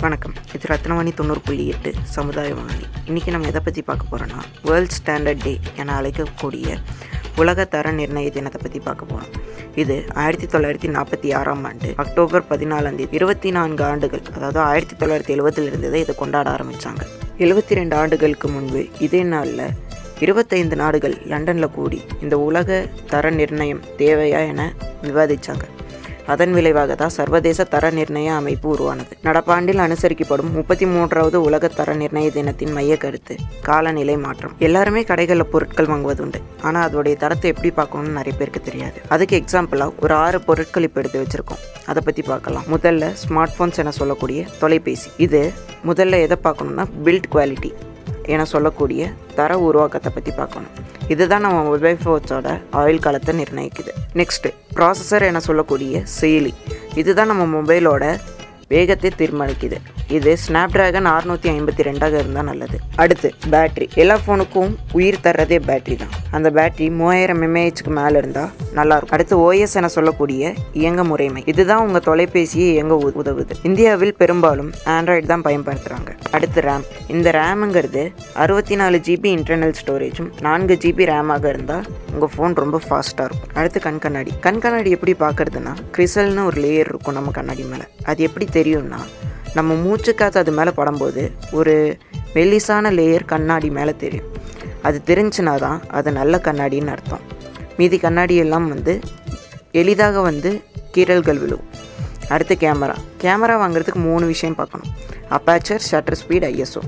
வணக்கம். இது ரத்னவாணி தொண்ணூறு புள்ளி எட்டு சமுதாய வானொலி இன்றைக்கி நம்ம எதை பற்றி பார்க்க போகிறோன்னா வேர்ல்ட் ஸ்டாண்டர்ட் டே என அழைக்கக்கூடிய உலக தர நிர்ணய தினத்தை பற்றி பார்க்க போகிறோம் இது ஆயிரத்தி தொள்ளாயிரத்தி நாற்பத்தி ஆறாம் ஆண்டு அக்டோபர் பதினாலாம் தேதி இருபத்தி நான்கு ஆண்டுகள் அதாவது ஆயிரத்தி தொள்ளாயிரத்தி எழுபதில் இதை கொண்டாட ஆரம்பித்தாங்க எழுபத்தி ரெண்டு ஆண்டுகளுக்கு முன்பு இதே நாளில் இருபத்தைந்து நாடுகள் லண்டனில் கூடி இந்த உலக தர நிர்ணயம் தேவையா என விவாதித்தாங்க அதன் விளைவாக தான் சர்வதேச தர நிர்ணய அமைப்பு உருவானது. நடப்பாண்டில் அனுசரிக்கப்படும் முப்பத்தி மூன்றாவது உலக தர நிர்ணய தினத்தின் மைய கருத்து காலநிலை மாற்றம். எல்லாருமே கடைகளில் பொருட்கள் வாங்குவது உண்டு ஆனால் அதோடைய தரத்தை எப்படி பார்க்கணும்னு நிறைய பேருக்கு தெரியாது. அதுக்கு எக்ஸாம்பிளாக ஒரு ஆறு பொருட்கள் இப்போ எடுத்து வச்சிருக்கோம். அதை பற்றி பார்க்கலாம். முதல்ல ஸ்மார்ட் ஃபோன்ஸ் என சொல்லக்கூடிய தொலைபேசி. இது முதல்ல எதை பார்க்கணும்னா பில்ட் குவாலிட்டி என சொல்லக்கூடிய தர உருவாக்கத்தை பற்றி பார்க்கணும். இதுதான் நம்ம மொபைல் ஃபோன்ஸோட ஆயுள் காலத்தை நிர்ணயிக்குது. நெக்ஸ்ட்டு ப்ராசஸர் என சொல்லக்கூடிய செயலி இதுதான் நம்ம மொபைலோட வேகத்தை தீர்மானிக்குது. இது ஸ்னாப்ட்ராகன் அறுநூற்றி ஐம்பத்தி ரெண்டாக இருந்தால் நல்லது. அடுத்து பேட்ரி எல்லா ஃபோனுக்கும் உயிர் தர்றதே பேட்ரி தான். அந்த பேட்ரி மூவாயிரம் எம்ஏஹெச்க்கு மேலே இருந்தால் நல்லாயிருக்கும். அடுத்து ஓஎஸ் என சொல்லக்கூடிய இயங்க முறைமை. இதுதான் உங்கள் தொலைபேசியை இயங்க உ- உதவுது. இந்தியாவில் பெரும்பாலும் ஆண்ட்ராய்டு தான் பயன்படுத்துகிறாங்க அடுத்து ரேம் இந்த ரேமுங்கிறது அறுபத்தி நாலு ஜிபி இன்டர்னல் ஸ்டோரேஜும் நான்கு ஜிபி ரேமாக இருந்தால் உங்கள் ஃபோன் ரொம்ப ஃபாஸ்ட்டாக இருக்கும். அடுத்து கண் கண்ணாடி. கண் கண்ணாடி எப்படி பார்க்குறதுனா கிறிசல்னு ஒரு லேயர் இருக்கும் நம்ம கண்ணாடி மேலே. அது எப்படி தெரியும்னா நம்ம மூச்சுக்காத்து அது மேலே படும்போது ஒரு மெல்லிசான லேயர் கண்ணாடி மேலே தெரியும். அது தெரிஞ்சுனா தான் அது நல்ல கண்ணாடின்னு அர்த்தம். மீதி கண்ணாடி எல்லாம் வந்து எளிதாக வந்து கீறல்கள் விழும். அடுத்து கேமரா. கேமரா வாங்குறதுக்கு மூணு விஷயம் பார்க்கணும். அப்பாச்சர் ஷட்டர் ஸ்பீட் ஐஎஸ்ஓ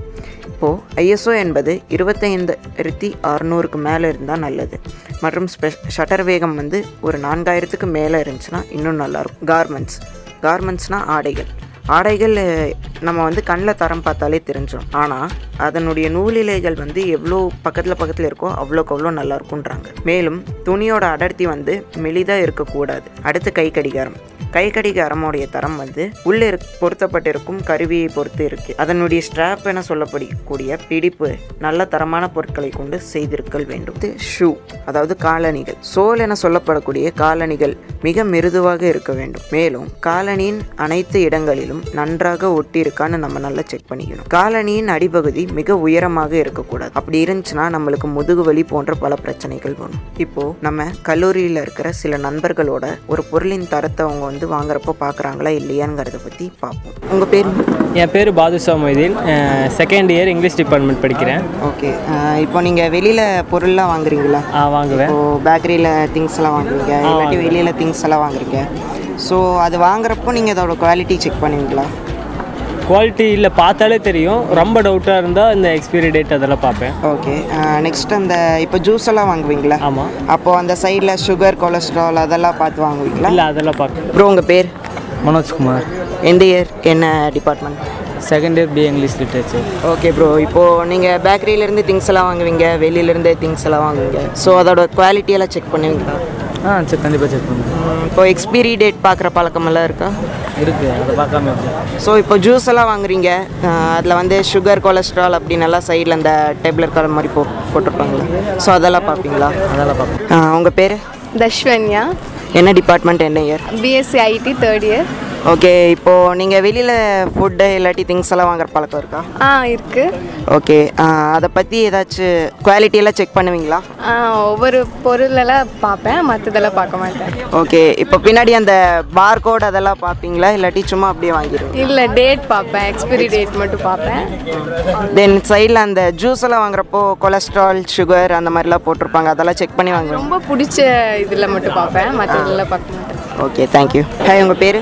இப்போது ஐஎஸ்ஓ என்பது இருபத்தைந்தாயிரத்தி அறநூறுக்கு மேலே இருந்தால் நல்லது. மற்றும் ஸ்பெ ஷட்டர் வேகம் வந்து ஒரு நான்காயிரத்துக்கு மேலே இருந்துச்சுன்னா இன்னும் நல்லாயிருக்கும் கார்மெண்ட்ஸ் கார்மெண்ட்ஸ்னால் ஆடைகள். ஆடைகள் நம்ம வந்து கண்ணில் தரம் பார்த்தாலே தெரிஞ்சிடும் ஆனால் அதனுடைய நூலிலைகள் வந்து எவ்வளோ பக்கத்தில் பக்கத்தில் இருக்கோ அவ்வளோக்கு அவ்வளோ நல்லா இருக்குன்றாங்க. மேலும் துணியோட அடர்த்தி வந்து மெலிதாக இருக்கக்கூடாது. அடுத்து கை கடிகாரம் கை கடிகாரமுடைய தரம் வந்து உள்ளே இருக் பொருத்தப்பட்டிருக்கும் கருவியை பொறுத்து இருக்கு. அதனுடைய ஸ்ட்ராப் என சொல்லப்படக்கூடிய பிடிப்பு நல்ல தரமான பொருட்களை கொண்டு செய்திருக்கல் வேண்டும். ஷூ அதாவது காலணிகள். சோல் என சொல்லப்படக்கூடிய காலணிகள் மிக மிருதுவாக இருக்க வேண்டும். மேலும் காலணியின் அனைத்து இடங்களிலும் நன்றாக ஒட்டி இருக்கான்னு நம்ம நல்லா செக் பண்ணிக்கணும். காலணியின் அடிப்பகுதி மிக உயரமாக இருக்கக்கூடாது. அப்படி இருந்துச்சுன்னா நம்மளுக்கு முதுகு வலி போன்ற பல பிரச்சனைகள் வரும். இப்போ நம்ம கல்லூரியில் இருக்கிற சில நண்பர்களோட ஒரு பொருளின் தரத்தை அவங்க வந்து வாங்குறப்போ பார்க்குறாங்களா இல்லையாங்கிறத பற்றி பார்ப்போம். உங்கள் பேர்? என் பேர் Badusha Moideen second year English department படிக்கிறேன். ஓகே. இப்போ நீங்கள் வெளியில் பொருள்லாம் வாங்குறீங்களா? ஆ வாங்குவேன். இப்போ பேக்கரியில் திங்ஸ் எல்லாம் வாங்குவீங்க இல்லாட்டி வெளியில் திங்ஸ் எல்லாம் வாங்குறீங்க. ஸோ அது வாங்குறப்போ நீங்கள் அதோட குவாலிட்டி செக் பண்ணுவீங்களா? குவாலிட்டி இல்லை பார்த்தாலே தெரியும். ரொம்ப டவுட்டாக இருந்தால் இந்த எக்ஸ்பைரி டேட் அதெல்லாம் பார்ப்பேன். ஓகே நெக்ஸ்ட் அந்த இப்போ ஜூஸ் எல்லாம் வாங்குவீங்களா? ஆமாம் அப்போது அந்த சைடில் சுகர் கொலஸ்ட்ரால் அதெல்லாம் பார்த்து வாங்குவீங்களா? இல்லை அதெல்லாம் பார்க்க ப்ரோ உங்கள் பேர்? மனோஜ்குமார் எந்த இயர் என்ன department second year B English literature okay bro இப்போது நீங்கள் பேக்கரியிலேருந்து திங்ஸ் எல்லாம் வாங்குவீங்க வெளியிலேருந்து திங்ஸ் எல்லாம் வாங்குவீங்க. ஸோ அதோட குவாலிட்டி எல்லாம் செக் பண்ணுவீங்களா? ஆ சரி கண்டிப்பாக செக் பண்ணுறேன் ம், இப்போ எக்ஸ்பீரி டேட் பார்க்குற பழக்கமெல்லாம் இருக்கா? இருக்குது அதை பார்க்காம ஸோ இப்போ ஜூஸ் எல்லாம் வாங்குறீங்க அதில் வந்து சுகர் கொலஸ்ட்ரால் அப்படின்னு எல்லாம் சைடில் அந்த டேப்லெட் கார்டு மாதிரி போ போட்டிருப்பாங்களா ஸோ அதெல்லாம் பார்ப்பீங்களா? அதெல்லாம் பார்ப்பேன் உங்கள் பேர்? தஷ்வன்யா. என்ன டிபார்ட்மெண்ட் என்ன year BSc IT third year okay இப்போது நீங்கள் வெளியில் ஃபுட்டு இல்லாட்டி திங்ஸ் எல்லாம் வாங்குற பழக்கம் இருக்கா? ஆ இருக்கு. ஓகே அதை பற்றி ஏதாச்சும் குவாலிட்டி எல்லாம் செக் பண்ணுவீங்களா? ஒவ்வொரு பொருளெல்லாம் பார்ப்பேன் மற்றதெல்லாம் பார்க்க மாட்டேன். ஓகே இப்போ பின்னாடி அந்த பார் கோட் அதெல்லாம் பார்ப்பீங்களா? இல்லாட்டி சும்மா அப்படியே வாங்கிடுவீங்க இல்லை டேட் பார்ப்பேன் எக்ஸ்பிரி டேட் மட்டும் பார்ப்பேன். தென் சைடில் அந்த ஜூஸ் எல்லாம் வாங்குறப்போ கொலஸ்ட்ரால் சுகர் அந்த மாதிரிலாம் போட்டிருப்பாங்க அதெல்லாம் செக் பண்ணி வாங்குவேன் ரொம்ப பிடிச்ச இதில் மட்டும் பார்ப்பேன் மற்றதெல்லாம் பார்க்க மாட்டேன். ஓகே தேங்க்யூ ஹாய் உங்கள் பேர்?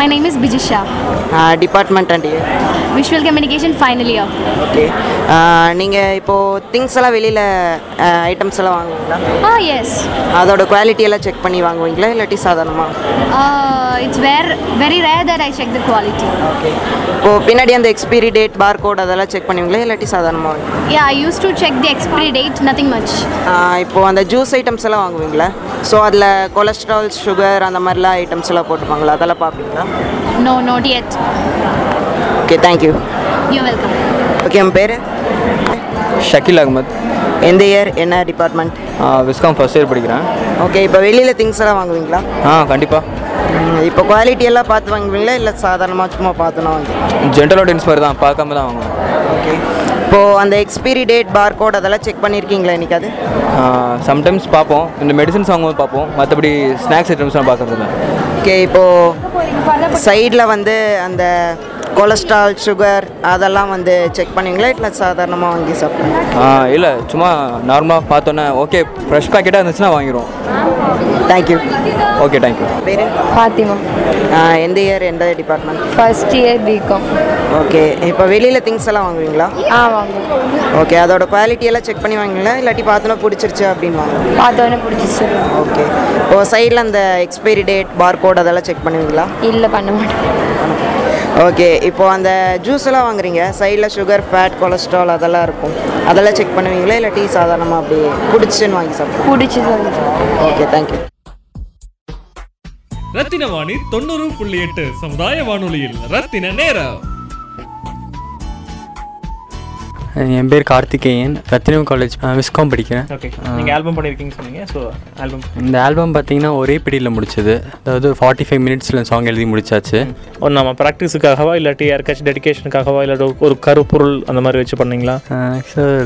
My name is Bijisha, department and Visual Communication final year. Okay நீங்கள் இப்போது திங்ஸ் எல்லாம் வெளியில் ஐட்டம்ஸ் எல்லாம் வாங்குவீங்களா? Ah, yes. அதோட குவாலிட்டி எல்லாம் செக் பண்ணி வாங்குவீங்களா? இல்லாட்டி சாதாரணமாக Uh, it's very, very rare that I check the quality. Okay இப்போது பின்னாடி அந்த எக்ஸ்பீரி டேட் பார் கோட் அதெல்லாம் செக் பண்ணுவீங்களா? இல்லாட்டி சாதாரணமாக Yeah, I used to check the expiry date, nothing much. இப்போது அந்த ஜூஸ் ஐட்டம்ஸ் எல்லாம் வாங்குவீங்களா? ஸோ அதில் கொலஸ்ட்ரால் சுகர் அந்த மாதிரிலாம் ஐட்டம்ஸ் எல்லாம் போட்டுப்பாங்களா? அதெல்லாம் பார்ப்பீங்களா? No, not yet. Okay thank you You're welcome. Okay உன் பேர் ஷக்கீல் அகமத் எந்த இயர் என்ன டிபார்ட்மெண்ட் விஸ்காம் ஃபர்ஸ்ட் இயர் படிக்கிறேன். ஓகே இப்போ வெளியில் திங்ஸ் எல்லாம் வாங்குவீங்களா? ஆ கண்டிப்பாக இப்போ குவாலிட்டி எல்லாம் பார்த்து வாங்குவீங்களா? இல்லை சாதாரணமாக சும்மா பார்த்தோன்னா வாங்கி ஜென்ரல் ஆடியன்ஸ் மாதிரி தான் பார்க்காம தான் வாங்குவேன். ஓகே இப்போது அந்த எக்ஸ்பைரி டேட் பார் கோட் அதெல்லாம் செக் பண்ணியிருக்கீங்களா இன்னைக்கு அது சம்டைம்ஸ் பார்ப்போம். இந்த மெடிசன்ஸ் வாங்கும்போது பார்ப்போம். மற்றபடி ஸ்நாக்ஸ் ஐட்டம்ஸ்லாம் பார்க்கறதில்ல ஓகே இப்போது சைடில் வந்து அந்த கொலஸ்ட்ரால் சுகர் அதெல்லாம் வந்து செக் பண்ணுவீங்களா இல்லை சாதாரணமாக வாங்கி சாப்பிடுவீங்க இல்லை சும்மா நார்மலாக பார்த்தோன்னே ஓகே ஃப்ரெஷ் பேக்கெட்டாக இருந்துச்சுன்னா வாங்கிடுவோம் தேங்க்யூ ஓகே தேங்க்யூ பேர்? ஃபாத்திமா எந்த இயர் எந்த department first year BCom okay இப்போ வெளியில் திங்ஸ் எல்லாம் வாங்குவீங்களா? ஆ வாங்குவோம். ஓகே அதோட குவாலிட்டி எல்லாம் செக் பண்ணி வாங்குவீங்களா? இல்லாட்டி பார்த்தோன்னா பிடிச்சிருச்சு அப்படின்னு வாங்குவீங்க பார்த்தோன்னே பிடிச்சிச்சு ஓகே இப்போ சைடில் அந்த எக்ஸ்பைரி டேட் பார் கோட் அதெல்லாம் செக் பண்ணுவீங்களா? இல்லை பண்ண மாட்டேன் ஓகே இப்போ அந்த ஜூஸ் எல்லாம் வாங்குறீங்க சைடில் சுகர் ஃபேட் கொலஸ்ட்ரால் அதெல்லாம் இருக்கும். அதெல்லாம் செக் பண்ணுவீங்களா? இல்லை டீ சாதாரணமாக அப்படியே பிடிச்சின்னு வாங்கி சாப்பிடுவோம். பிடிச்சி சொல்லுங்க ஓகே தேங்க்யூ ரத்தின வாணி தொண்ணூறு புள்ளி எட்டு சமுதாய வானொலியில் ரத்தின நேரம். என் பேர் கார்த்திகேயன். ரத்தினம் காலேஜ் விஸ்காம் படிக்கிறேன். ஓகே நீங்கள் ஆல்பம் பண்ணியிருக்கீங்க சொன்னீங்க. ஸோ ஆல்பம் இந்த ஆல்பம் பார்த்தீங்கன்னா ஒரே பிடியில் முடிச்சது. அதாவது ஃபார்ட்டி ஃபைவ் மினிட்ஸில் சாங் எழுதி முடிச்சாச்சு. ஒரு நம்ம ப்ராக்டிஸுக்காகவா இல்லாட்டி யாருக்காச்சும் டெடிகேஷனுக்காகவா இல்லாட்டி ஒரு கருப்பொருள் அந்த மாதிரி வச்சு பண்ணீங்களா?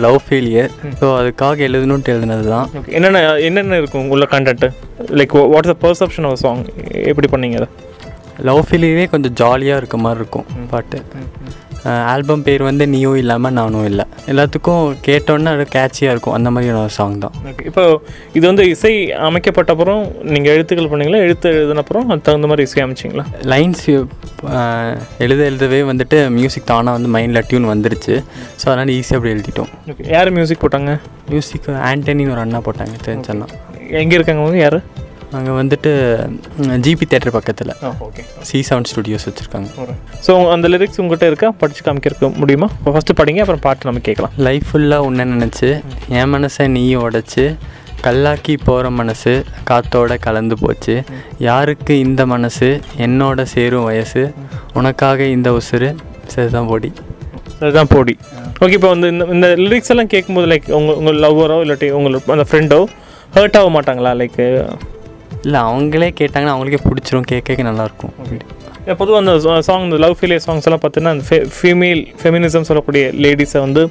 லவ் ஃபெயிலியர் ஸோ அதுக்காக எழுதணுன்ட்டு எழுதுனது தான். ஓகே என்னென்ன என்னென்ன இருக்கும் உள்ள content like what's the perception of song எப்படி பண்ணீங்க லவ் ஃபெயிலியரே கொஞ்சம் ஜாலியாக இருக்க மாதிரி இருக்கும் பாட்டு. ஆல்பம் பேர் வந்து நீயும் இல்லாமல் நானும் இல்லை. எல்லாத்துக்கும் கேட்டோன்னே அது கேட்சியாக இருக்கும். அந்த மாதிரியான ஒரு சாங் தான். இப்போ இது வந்து இசை அமைக்கப்பட்ட அப்புறம் நீங்கள் எழுத்துக்கள் பண்ணீங்களா? எழுத்து எழுதின அப்புறம் அதுக்கு தகுந்த மாதிரி இசை அமைச்சிங்களா? லைன்ஸ் எழுத எழுதவே வந்துட்டு மியூசிக் தானாக வந்து மைண்டில் டியூன் வந்துருச்சு. ஸோ அதனால் ஈஸியாக அப்படி எழுதிட்டோம். யார் மியூசிக் போட்டாங்க? மியூசிக் ஆண்டனின்னு ஒரு அண்ணா போட்டாங்க தெரிஞ்சண்ணா எங்கே இருக்காங்க யார்? அங்கே வந்துட்டு ஜிபி தேட்டர் பக்கத்தில் ஓகே. சி செவன் ஸ்டுடியோஸ் வச்சுருக்காங்க. ஸோ அந்த லிரிக்ஸ் உங்கள்கிட்ட இருக்கா? படிச்சு காமிக்கிறதுக்கு முடியுமா? ஃபஸ்ட்டு படிங்க அப்புறம் பாட்டு நம்ம கேட்கலாம். லைஃப் ஃபுல்லாக உன்னை நினச்சி என் மனசை நீயும் உடைச்சு கல்லாக்கி போகிற மனசு காத்தோட கலந்து போச்சு. யாருக்கு இந்த மனசு? என்னோட சேரும் வயசு. உனக்காக இந்த உசுறு. சரிதான் போடி. அதுதான் போடி. ஓகே இப்போ வந்து இந்த இந்த லிரிக்ஸ் எல்லாம் கேட்கும்போது லைக் உங்கள் உங்கள் லவ்வரோ இல்லாட்டி உங்களுக்கு அந்த ஃப்ரெண்டோ ஹர்ட் ஆக மாட்டாங்களா? லைக் இல்லை அவங்களே கேட்டாங்கன்னா அவங்களுக்கே பிடிச்சிரும். கேட்க கேட்க நல்லாயிருக்கும் பொதுவாக அந்த சாங் இந்த லவ் ஃபெயிலியர் சாங்ஸ் எல்லாம் பார்த்தீங்கன்னா அந்த ஃபீமேல் ஃபெமினிசம் சொல்லக்கூடிய லேடிஸை வந்து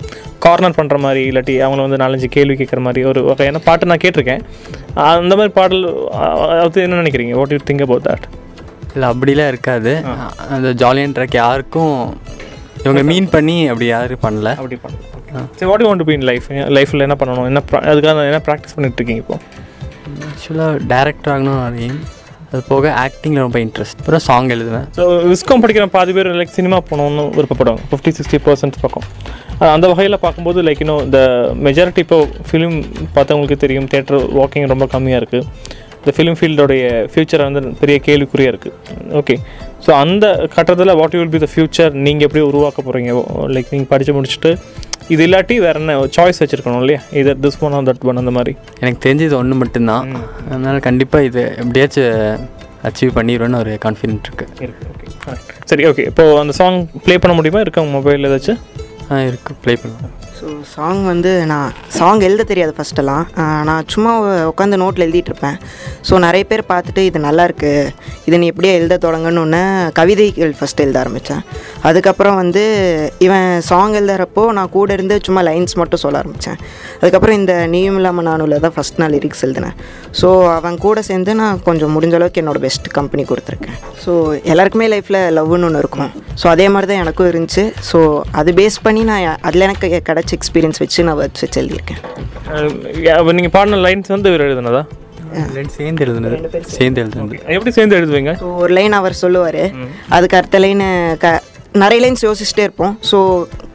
கார்னர் பண்ணுற மாதிரி இல்லாட்டி அவங்கள வந்து நாலஞ்சு கேள்வி கேட்குற மாதிரி ஒரு வகையான பாட்டு நான் கேட்டிருக்கேன். அந்த மாதிரி பாடல் அது என்ன நினைக்கிறீங்க? What you think about that இல்லை அப்படிலாம் இருக்காது. அந்த ஜாலியன் ட்ராக் யாருக்கும் இவங்க மீன் பண்ணி அப்படி யாரும் பண்ணல. அப்படி பண்ணலாம் சரி what you want to be in life லைஃப்பில் என்ன பண்ணணும்? என்ன அதுக்காக என்ன ப்ராக்டிஸ் பண்ணிட்டு இருக்கீங்க இப்போ? ஆக்சுவலாக டேரக்டர் ஆகணும்னு ஒரு அது போக ஆக்டிங்கில் ரொம்ப இன்ட்ரெஸ்ட் அப்புறம் சாங் எழுதுவேன். ஸோ விஸ்காம் படிக்கிற பாதி பேர் லைக் சினிமா போகணுன்னு விருப்பப்படுவாங்க ஃபிஃப்டி சிக்ஸ்டி பர்சன்ட் பக்கம். அந்த வகையில் பார்க்கும்போது லைக் இன்னும் இந்த மெஜாரிட்டி இப்போ ஃபிலிம் பார்த்தவங்களுக்கு தெரியும். தேட்டர் வாக்கிங் ரொம்ப கம்மியாக இருக்குது இந்த ஃபிலிம் ஃபீல்டோடைய ஃப்யூச்சர் வந்து பெரிய கேள்விக்குறியாக இருக்குது ஓகே ஸோ அந்த கட்டத்தில் what will be the future நீங்கள் எப்படி உருவாக்க போகிறீங்க லைக் நீங்கள் படித்து முடிச்சுட்டு இது இல்லாட்டி வேறு என்ன சாய்ஸ் வச்சுருக்கணும் இல்லையா? இது திஸ் ஒன் தட் ஒன் அந்த மாதிரி. எனக்கு தெரிஞ்சது ஒன்று மட்டும்தான். அதனால் கண்டிப்பாக இது எப்படியாச்சும் அச்சீவ் பண்ணிடுவேன்னு ஒரு கான்ஃபிடென்ட் இருக்குது சரி ஓகே இப்போது அந்த சாங் ப்ளே பண்ண முடியுமா? இருக்கா மொபைல் ஏதாச்சும்? இருக்குது ப்ளே பண்ணுவேன் ஸோ சாங் வந்து நான் சாங் எழுத தெரியாது ஃபஸ்ட்டெல்லாம் நான் சும்மா உட்காந்து நோட்டில் எழுதிட்டுருப்பேன் ஸோ நிறைய பேர் பார்த்துட்டு இது நல்லாயிருக்கு இது இதை நீ எப்படியே எழுத தொடங்கணுன்னு கவிதைகள் ஃபஸ்ட் எழுத ஆரம்பித்தேன் அதுக்கப்புறம் வந்து இவன் சாங் எழுதுறப்போ நான் கூட இருந்து சும்மா லைன்ஸ் மட்டும் சொல்ல ஆரம்பித்தேன் அதுக்கப்புறம் இந்த நீயும் இல்லாமல் நானும் தான் ஃபஸ்ட் நான் லிரிக்ஸ் எழுதினேன். ஸோ அவன் கூட சேர்ந்து நான் கொஞ்சம் முடிஞ்ச அளவுக்கு என்னோட பெஸ்ட் கம்பெனி கொடுத்துருக்கேன். ஸோ எல்லாருக்குமே லைஃப்பில் லவ்னு ஒன்று இருக்கும். ஸோ அதே மாதிரி தான் எனக்கும் இருந்துச்சு. ஸோ அது பேஸ் பண்ணி நான் அதில் எனக்கு கிடச்ச எக்ஸ்பீரியன்ஸ் வச்சு நான் வேர்ட்ஸ் வச்சு எழுதியிருக்கேன். நீங்கள் பாடின லைன்ஸ் வந்து இவர் எழுதுனதா? சேர்ந்து எழுதுனது. சேர்ந்து. எழுதுனது. எப்படி சேர்ந்து எழுதுவீங்க? ஒரு லைன் அவர் சொல்லுவார். அதுக்கு அடுத்த லைன் க நிறைய லைன்ஸ் யோசிச்சுட்டே இருப்போம். ஸோ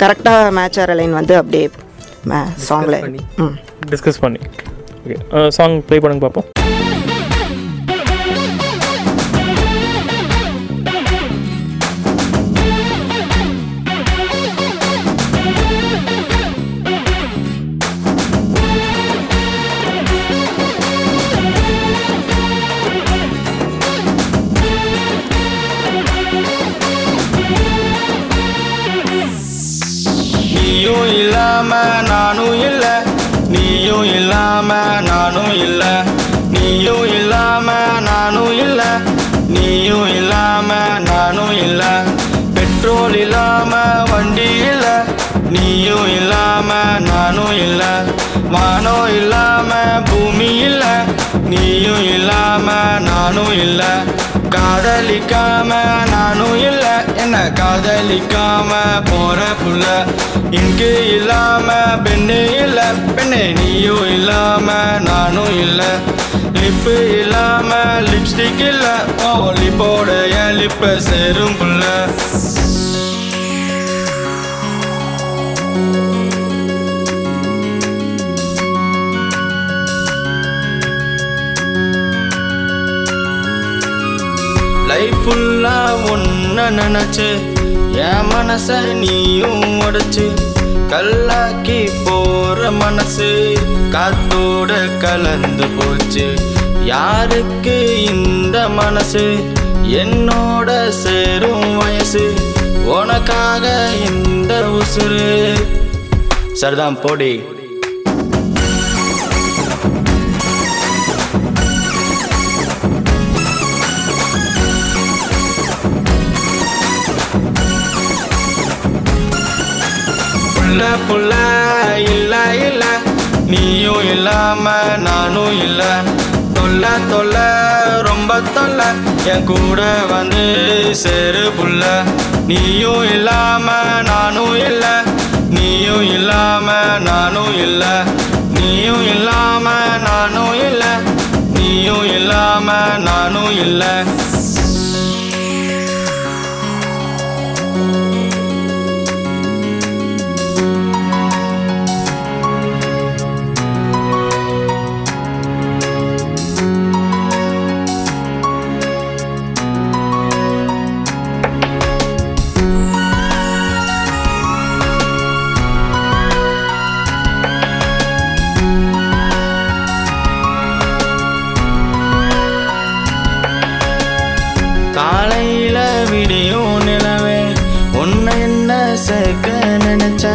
கரெக்டாக மேட்ச் ஆகிற லைன் வந்து அப்படியே சாங்கில் ம். டிஸ்கஸ் பண்ணி. ஓகே சாங் ப்ளே பண்ணுங்க பார்ப்போம் இல்ல. நீயும் இல்லாம நானும் இல்ல. நீயும் இல்லாம நானும் இல்ல. பெட்ரோல் இல்லாம வண்டி இல்ல. நீயும் இல்லாம நானும் இல்ல. வானம் இல்லாம பூமி இல்ல. நீயும் இல்லாம நானும் இல்லை. காதலிக்காம நானும் இல்ல என்ன காதலிக்காம போற புள்ள இங்கு இல்லாம பெண்ணே இல்ல பெண்ணே நீயும் இல்லாம நானும் இல்ல. லிப்பு இல்லாம லிப்ஸ்டிக் இல்ல ஓ லிப்போட என் லிப்ப சேரும் புள்ள. ஒன்ன நினைச்சு? என் மனச நீயும் உடைச்சு கல்லாக்கி போற மனசு காத்தோட கலந்து போச்சு. யாருக்கு இந்த மனசு? என்னோட சேரும் வயசு. உனக்காக இந்த உசுறு. சரிதான் போடி. புள்ள புள்ள இல்ல இல்ல. நீயும் இல்லாம நானும் இல்ல. தொல்ல தொல்ல ரொம்ப தொல்ல. என் கூட வந்து சேரு புள்ள. நீயும் இல்லாம நானும் இல்ல. நீயும் இல்லாம நானும் இல்ல. நீயும் இல்லாம நானும் இல்ல. நீயும் இல்லாம நானும் இல்லை. காலையில விடியும் நிலவே. உன்னை என்ன சேர்க்க நினைச்ச?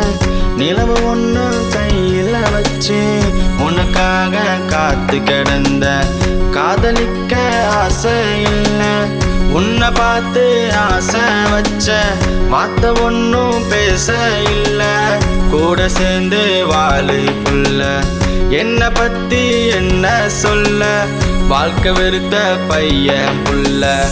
நிலவு ஒன்று கையில வச்சு உனக்காக காத்து கிடந்த. காதலிக்க ஆசை இல்லை. உன்னை பார்த்து ஆசை வச்ச மாத்த ஒன்றும் பேச இல்ல. கூட சேர்ந்து வாழு புள்ள. என்ன பத்தி என்ன சொல்ல? வாழ்க்கை வெறுத்த பையன் புள்ள.